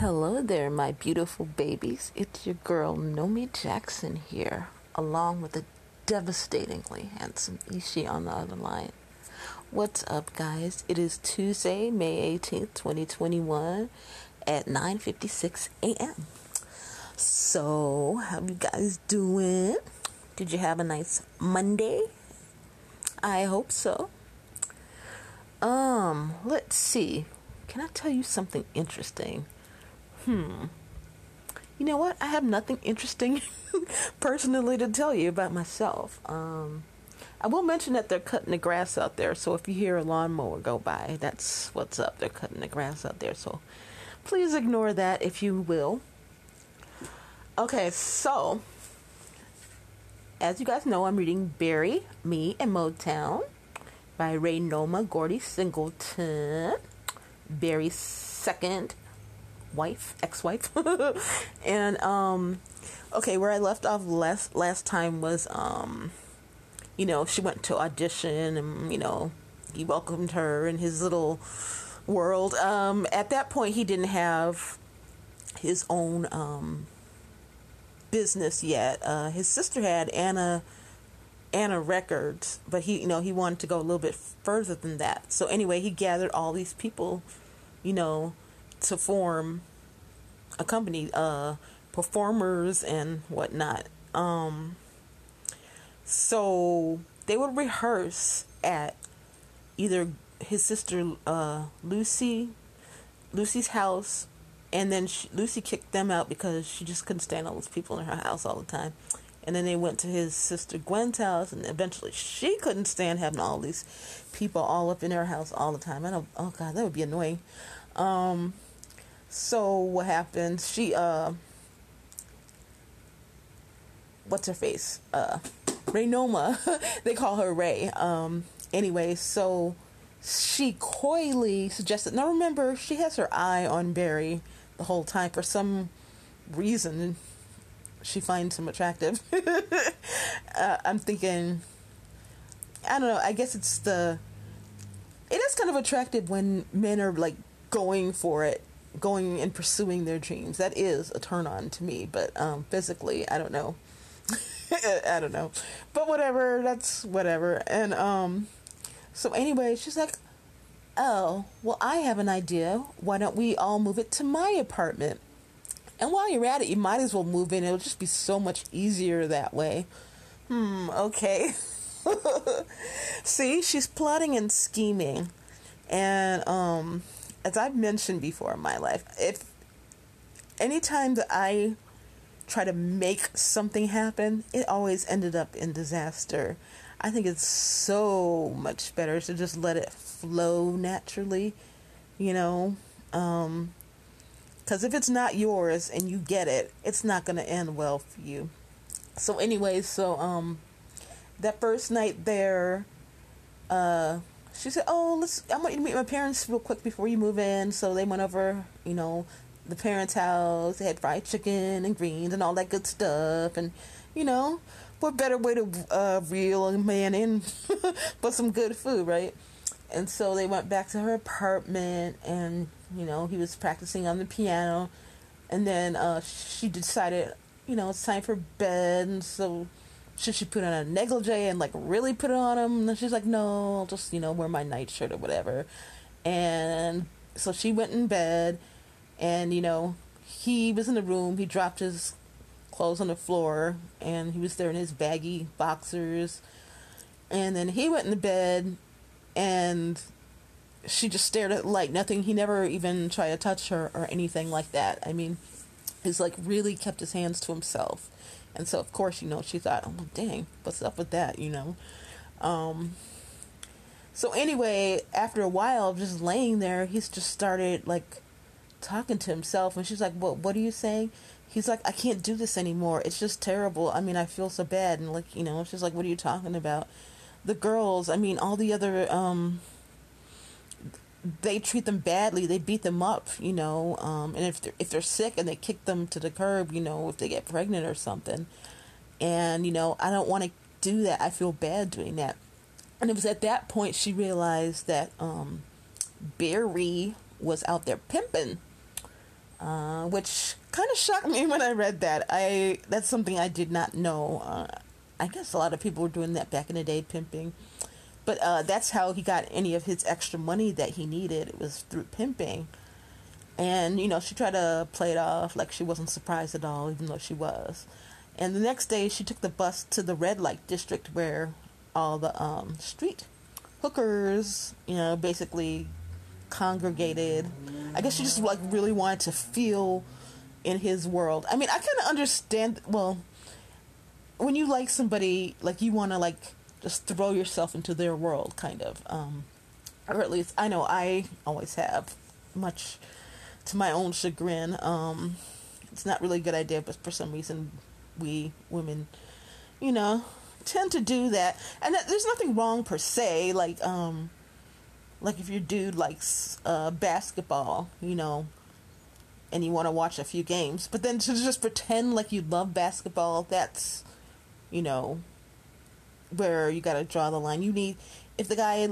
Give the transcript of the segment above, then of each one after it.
Hello there, my beautiful babies. It's your girl Nomi Jackson here, along with a devastatingly handsome Ishi on the other line. What's up, guys? It is Tuesday, May 18th, 2021 at 9:56 a.m. So, how you guys doing? Did you have a nice Monday? I hope so. Um, let's see. Can I tell you something interesting? Hmm. You know what? I have nothing interesting personally to tell you about myself. Um, I will mention that they're cutting the grass out there, so if you hear a lawnmower go by, that's what's up. They're cutting the grass out there, so please ignore that if you will. Okay, so as you guys know, I'm reading Berry, Me, and Motown by Raynoma Gordy Singleton. Berry's second wife, ex-wife. and um okay, where I left off last last time was um you know, she went to audition and you know, he welcomed her in his little world. Um at that point he didn't have his own um business yet. Uh his sister had Anna Anna Records, but he you know, he wanted to go a little bit further than that. So anyway, he gathered all these people, you know, to form a company, uh, performers and whatnot. Um, so they would rehearse at either his sister uh, Lucy, Lucy's house, and then she, Lucy kicked them out because she just couldn't stand all those people in her house all the time. And then they went to his sister Gwen's house, and eventually she couldn't stand having all these people all up in her house all the time. I don't. Oh God, that would be annoying. Um, so what happened? She uh what's her face? Uh Raynoma. they call her Ray. Um anyway, so she coyly suggested now remember she has her eye on Berry the whole time for some reason she finds him attractive. uh, I'm thinking I don't know, I guess it's the it is kind of attractive when men are like going for it going and pursuing their dreams. That is a turn on to me, but um, physically, I don't know. I don't know, but whatever. That's whatever. And um, so anyway, she's like, "Oh, well, I have an idea. Why don't we all move it to my apartment?" And while you're at it, you might as well move in. It'll just be so much easier that way. Hmm. Okay. See, she's plotting and scheming, and um as I've mentioned before in my life, if anytime that I try to make something happen, it always ended up in disaster. I think it's so much better to just let it flow naturally, you know? Um, because if it's not yours and you get it, it's not going to end well for you. So, anyway, so um, that first night there, uh, she said, "Oh, let's. I want you to meet my parents real quick before you move in." So they went over, you know, the parents' house. They had fried chicken and greens and all that good stuff, and you know, what better way to uh, reel a man in but some good food, right? And so they went back to her apartment, and you know, he was practicing on the piano, and then uh, she decided, you know, it's time for bed, and so should she put on a negligee and like really put it on him? And she's like, no, I'll just, you know, wear my nightshirt or whatever. And so she went in bed and, you know, he was in the room. He dropped his clothes on the floor and he was there in his baggy boxers. And then he went in the bed and she just stared at light. Nothing. He never even tried to touch her or anything like that. I mean, he's like really kept his hands to himself and so, of course, you know, she thought, oh, dang, what's up with that, you know? Um, so, anyway, after a while of just laying there, he's just started, like, talking to himself, and she's like, "What? What are you saying?" He's like, "I can't do this anymore. It's just terrible. I mean, I feel so bad." And like, you know, she's like, "What are you talking about?" The girls, I mean, all the other, um, they treat them badly. They beat them up, you know. Um, and if they're if they're sick and they kick them to the curb, you know, if they get pregnant or something. And you know, I don't want to do that. I feel bad doing that. And it was at that point she realized that um, Berry was out there pimping, uh, which kind of shocked me when I read that. I that's something I did not know. Uh, I guess a lot of people were doing that back in the day, pimping. But uh, that's how he got any of his extra money that he needed. It was through pimping. And, you know, she tried to play it off like she wasn't surprised at all, even though she was. And the next day, she took the bus to the red light district where all the um, street hookers, you know, basically congregated. I guess she just like really wanted to feel in his world. I mean, I kind of understand. Well, when you like somebody, like you want to like just throw yourself into their world, kind of. Um, or at least I know I always have, much to my own chagrin. Um, it's not really a good idea, but for some reason, we women, you know, tend to do that. And that, there's nothing wrong per se. Like, um, like if your dude likes uh, basketball, you know, and you want to watch a few games, but then to just pretend like you love basketball, that's, you know, where you got to draw the line. You need, if the guy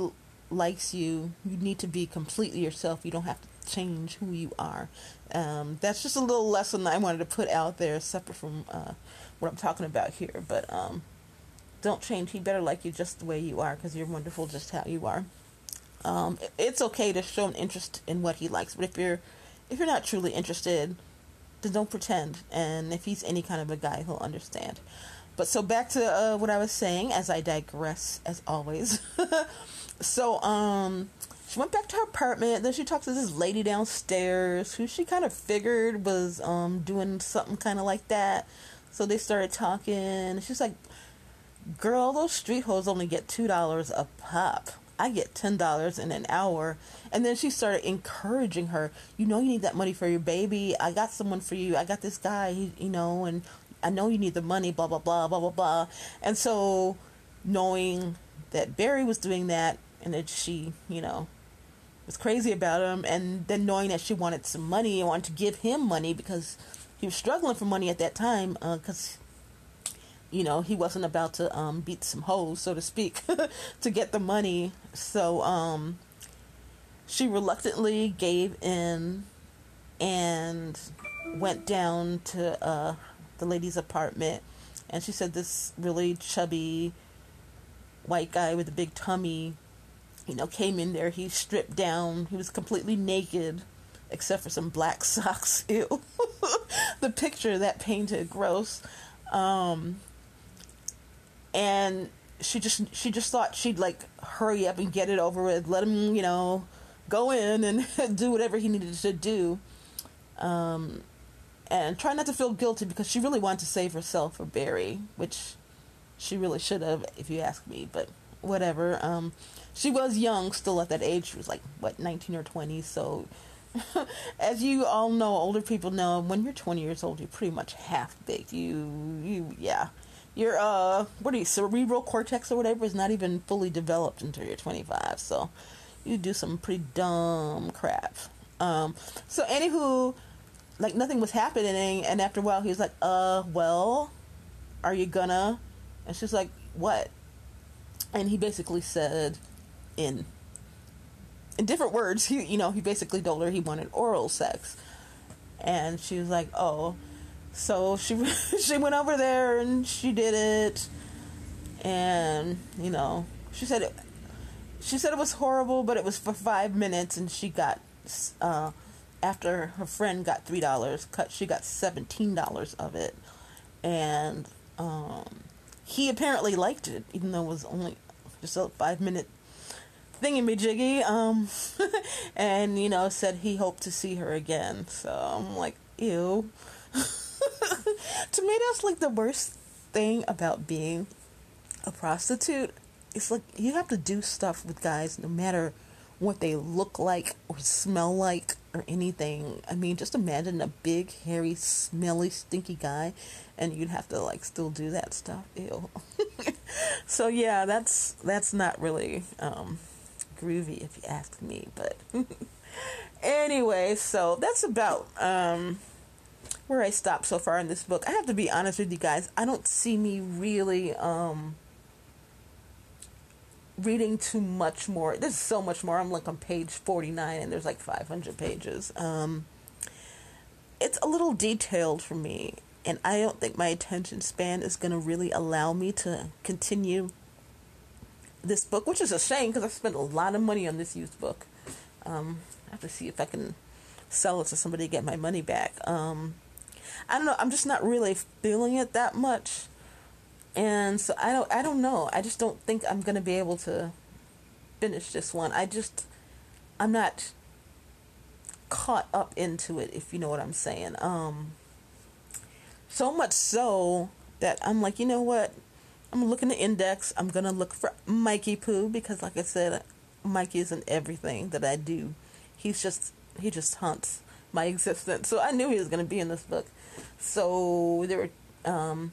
likes you, you need to be completely yourself. You don't have to change who you are. Um, that's just a little lesson I wanted to put out there, separate from uh, what I'm talking about here. But um, don't change. He better like you just the way you are because you're wonderful just how you are. Um, it's okay to show an interest in what he likes, but if you're if you're not truly interested, then don't pretend. And if he's any kind of a guy, he'll understand. But so back to uh, what I was saying, as I digress, as always. so um, she went back to her apartment. Then she talked to this lady downstairs, who she kind of figured was um doing something kind of like that. So they started talking. She's like, "Girl, those street hoes only get two dollars a pop." I get ten dollars in an hour. And then she started encouraging her. You know, you need that money for your baby. I got someone for you. I got this guy. you know, and I know you need the money. Blah blah blah blah blah blah. And so, knowing that Berry was doing that, and that she, you know, was crazy about him, and then knowing that she wanted some money and wanted to give him money because he was struggling for money at that time, because. Uh, you know, he wasn't about to um, beat some hoes, so to speak, to get the money. So um, she reluctantly gave in and went down to uh, the lady's apartment. And she said this really chubby white guy with a big tummy, you know, came in there. He stripped down. He was completely naked, except for some black socks. Ew. the picture that painted gross. Um, and she just she just thought she'd like hurry up and get it over with, let him you know go in and do whatever he needed to do, um, and try not to feel guilty because she really wanted to save herself for Berry, which she really should have, if you ask me. But whatever. Um, she was young still at that age. She was like what nineteen or twenty. So, as you all know, older people know, when you're twenty years old, you're pretty much half baked. You you yeah your uh what are you cerebral cortex or whatever is not even fully developed until you're 25 so you do some pretty dumb crap um so anywho like nothing was happening. And after a while he was like uh well are you gonna? And she's like what? And he basically said in. In different words he you know he basically told her he wanted oral sex. And she was like oh. So she she went over there and she did it, and you know she said it. She said it was horrible, but it was for five minutes, and she got uh, after her friend got three dollars cut. She got seventeen dollars of it, and um, he apparently liked it, even though it was only just a five minute thingy me jiggy. Um, and you know said he hoped to see her again. So I'm like, ew. to me, that's like the worst thing about being a prostitute. It's like you have to do stuff with guys no matter what they look like or smell like or anything. I mean, just imagine a big, hairy, smelly, stinky guy, and you'd have to like still do that stuff. Ew. so yeah, that's that's not really um, groovy if you ask me. But anyway, so that's about um, where I stopped so far in this book. I have to be honest with you guys. I don't see me really. Um, reading too much more. There's so much more. I'm like on page 49 and there's like 500 pages. Um, it's a little detailed for me, and I don't think my attention span is going to really allow me to continue this book, which is a shame because I spent a lot of money on this used book. Um, I have to see if I can sell it to somebody to get my money back. Um, I don't know. I'm just not really feeling it that much and so I don't I don't know. I just don't think I'm gonna be able to finish this one. I just I'm not caught up into it if you know what I'm saying. Um so much so that I'm like, you know what? I'm gonna look in the index. I'm gonna look for Mikey Poo because like I said, Mikey is in everything that I do. He's just he just hunts my existence. So I knew he was gonna be in this book. So there were um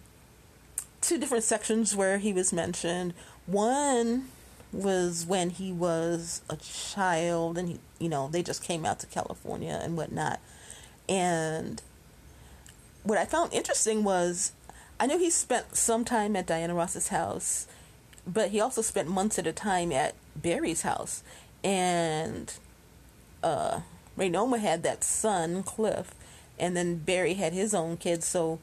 two different sections where he was mentioned. One was when he was a child and he, you know, they just came out to California and whatnot. And what I found interesting was I knew he spent some time at Diana Ross's house, but he also spent months at a time at Berry's house. And uh, Raynoma had that son, Cliff, and then Berry had his own kids. So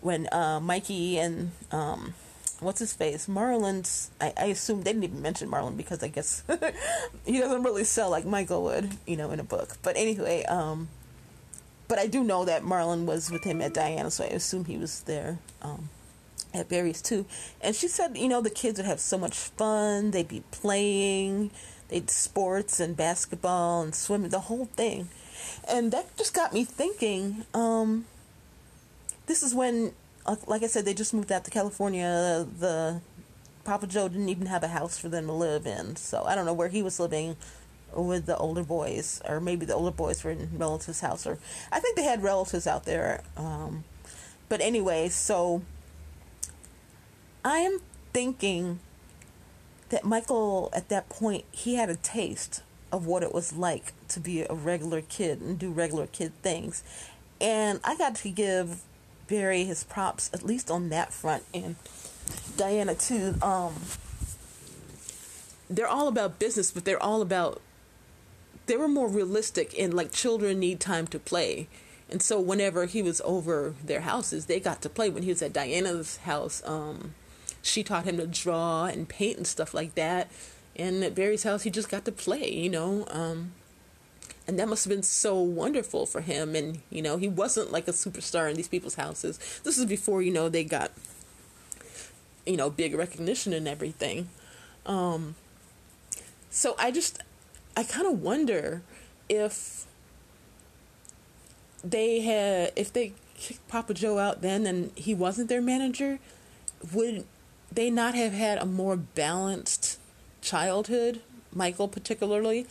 when uh, Mikey and um, what's his face? Marlon's I, I assume they didn't even mention Marlon because I guess he doesn't really sell like Michael would you know in a book. But anyway um, but I do know that Marlon was with him at Diana so I assume he was there um, at Berry's too. And she said you know the kids would have so much fun. They'd be playing. They'd sports and basketball and swimming the whole thing. And that just got me thinking um, this is when, uh, like I said, they just moved out to California. The Papa Joe didn't even have a house for them to live in, so I don't know where he was living with the older boys, or maybe the older boys were in relatives' house, or I think they had relatives out there. Um, but anyway, so I am thinking that Michael, at that point, he had a taste of what it was like to be a regular kid and do regular kid things. And I got to give Berry his props, at least on that front, and Diana too. Um, they're all about business, but they're all about they were more realistic and like children need time to play. And so whenever he was over their houses, they got to play. When he was at Diana's house, um, she taught him to draw and paint and stuff like that. And at Berry's house, he just got to play, you know. Um, and that must have been so wonderful for him. And you know he wasn't like a superstar in these people's houses. This is before you know they got you know big recognition and everything. Um so i just i kind of wonder if they had if they kicked papa joe out then and he wasn't their manager would they not have had a more balanced childhood michael particularly?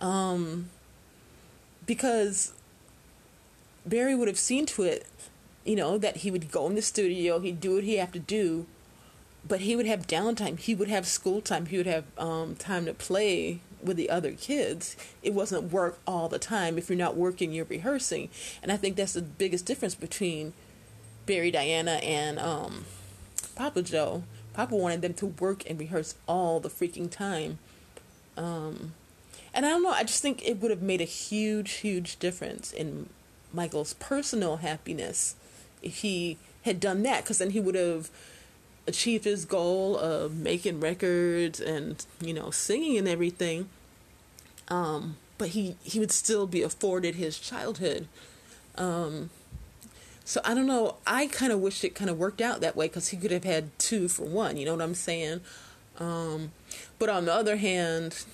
Um because Berry would have seen to it, you know, that he would go in the studio, he'd do what he had to do, but he would have downtime. He would have school time. He would have um, time to play with the other kids. It wasn't work all the time. If you're not working, you're rehearsing. And I think that's the biggest difference between Berry, Diana, and um, Papa Joe. Papa wanted them to work and rehearse all the freaking time. Um, and I don't know, I just think it would have made a huge, huge difference in Michael's personal happiness if he had done that, because then he would have achieved his goal of making records and, you know, singing and everything. Um, but he, he would still be afforded his childhood. Um, so I don't know. I kind of wish it kind of worked out that way because he could have had two for one. You know what I'm saying? Um, but on the other hand,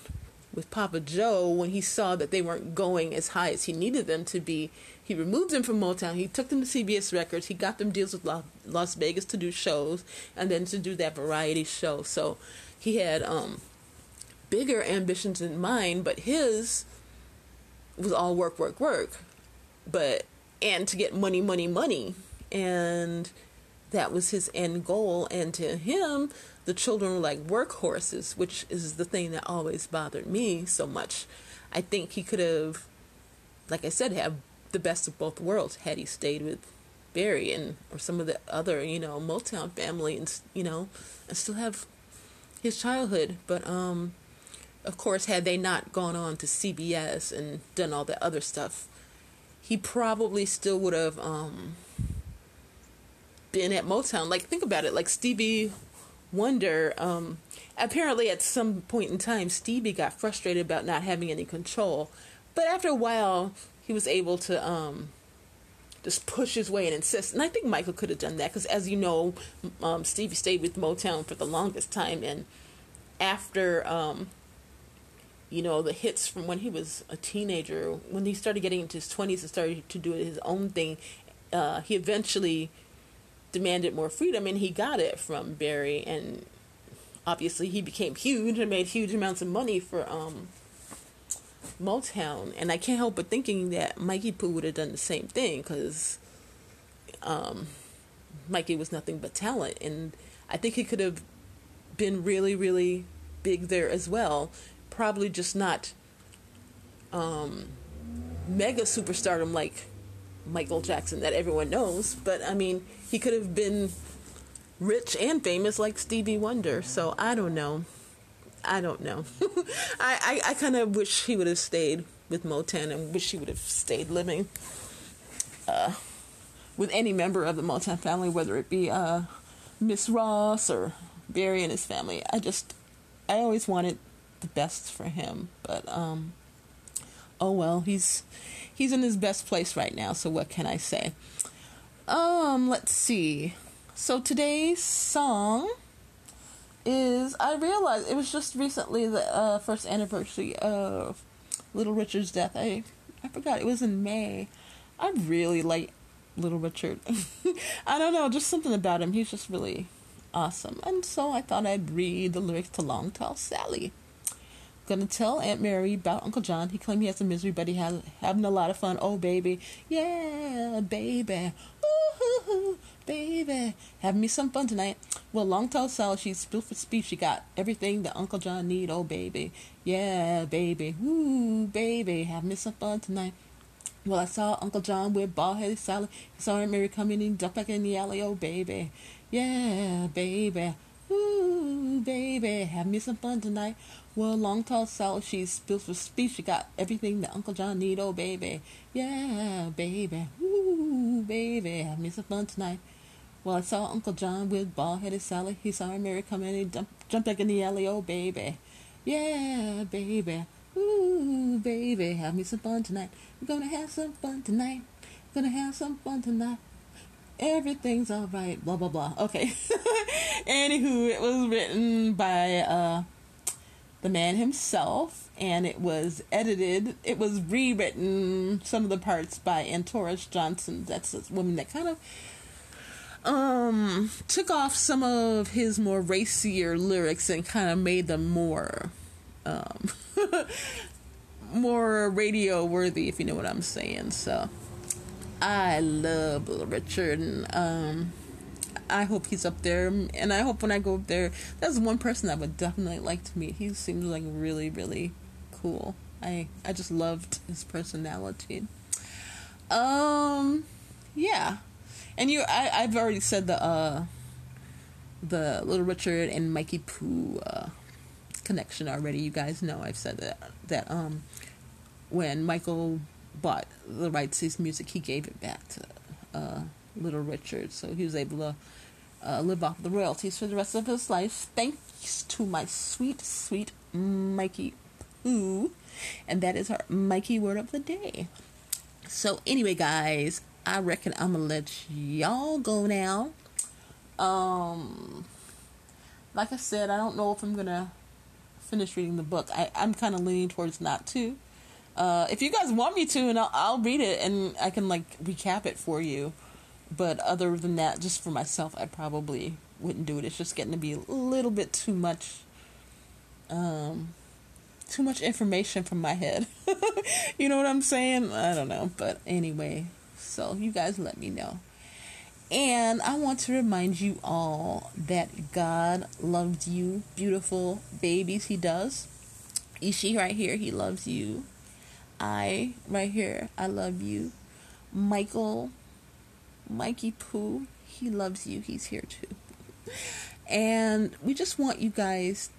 with Papa Joe, when he saw that they weren't going as high as he needed them to be, he removed them from Motown. He took them to CBS Records. He got them deals with Las Vegas to do shows and then to do that variety show. So he had um, bigger ambitions in mind, but his was all work, work, work, but and to get money, money, money, and that was his end goal. And to him, the children were like workhorses, which is the thing that always bothered me so much. I think he could have, like I said, have the best of both worlds had he stayed with Berry and or some of the other, you know, Motown family, and you know, and still have his childhood. But um, of course, had they not gone on to CBS and done all that other stuff, he probably still would have um been at Motown. Like think about it, like Stevie Wonder. Um, apparently, at some point in time, Stevie got frustrated about not having any control, but after a while, he was able to um just push his way and insist. And I think Michael could have done that because, as you know, um, Stevie stayed with Motown for the longest time, and after um, you know the hits from when he was a teenager, when he started getting into his twenties and started to do his own thing, uh, he eventually demanded more freedom, and he got it from Berry, and obviously he became huge and made huge amounts of money for um, Motown, and I can't help but thinking that Mikey Poo would have done the same thing because um, Mikey was nothing but talent, and I think he could have been really, really big there as well. Probably just not um, mega superstardom like Michael Jackson that everyone knows, but I mean, he could have been rich and famous like Stevie Wonder. So I don't know. I don't know. I, I, I kind of wish he would have stayed with Motown and wish he would have stayed living uh, with any member of the Motown family, whether it be uh, Miss Ross or Berry and his family. I just, I always wanted the best for him, but um, oh well, he's he's in his best place right now. So what can I say? Um, let's see. So today's song is I realized it was just recently the uh, first anniversary of Little Richard's death. I I forgot it was in May. I really like Little Richard. I don't know, just something about him. He's just really awesome. And so I thought I'd read the lyrics to Long Tall Sally. Gonna tell Aunt Mary about Uncle John. He claimed he has some misery, but he has having a lot of fun. Oh baby, yeah, baby, ooh, baby, having me some fun tonight. Well, long tall Sally, she's built for speech. She got everything that Uncle John need. Oh baby, yeah, baby, ooh, baby, having me some fun tonight. Well, I saw Uncle John with bald headed Sally. He saw Aunt Mary coming in, jump back in the alley. Oh baby, yeah, baby. Baby, have me some fun tonight. Well, long tall Sally, she's built for speech. She got everything that Uncle John need. Oh, baby, yeah, baby, ooh, baby, have me some fun tonight. Well, I saw Uncle John with bald headed Sally. He saw her Mary come in and jump, jump back in the alley. Oh, baby, yeah, baby, ooh, baby, have me some fun tonight. We're gonna have some fun tonight. We're Gonna have some fun tonight everything's all right, blah blah blah. Okay. Anywho, it was written by uh, the man himself, and it was edited. It was rewritten some of the parts by Enotris Johnson. That's a woman that kind of um took off some of his more racier lyrics and kind of made them more um more radio worthy if you know what I'm saying. So I love Little Richard, and um, I hope he's up there. And I hope when I go up there, that's one person I would definitely like to meet. He seems like really, really cool. I I just loved his personality. Um, yeah, and you, I I've already said the uh, the Little Richard and Mikey Poo uh, connection already. You guys know I've said that that um when Michael bought the rights to his music, he gave it back to uh, Little Richard, so he was able to uh, live off the royalties for the rest of his life. Thanks to my sweet, sweet Mikey Poo, and that is our Mikey word of the day. So anyway, guys, I reckon I'm gonna let y'all go now. Um, like I said, I don't know if I'm gonna finish reading the book. I, I'm kind of leaning towards not to. Uh, if you guys want me to, and I'll, I'll read it and I can like recap it for you. But other than that, just for myself, I probably wouldn't do it. It's just getting to be a little bit too much. Um, too much information from my head. you know what I'm saying? I don't know. But anyway, so you guys let me know. And I want to remind you all that God loves you, beautiful babies. He does. Ishi right here, he loves you. I right here, I love you. Michael, Mikey Pooh, he loves you. He's here too. And we just want you guys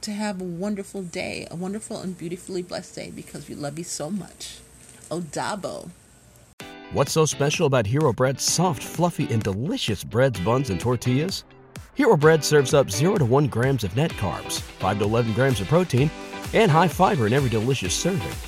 to have a wonderful day, a wonderful and beautifully blessed day because we love you so much. Odabo. What's so special about Hero Bread's soft, fluffy, and delicious breads, buns, and tortillas? Hero Bread serves up 0 to 1 grams of net carbs, 5 to 11 grams of protein, and high fiber in every delicious serving.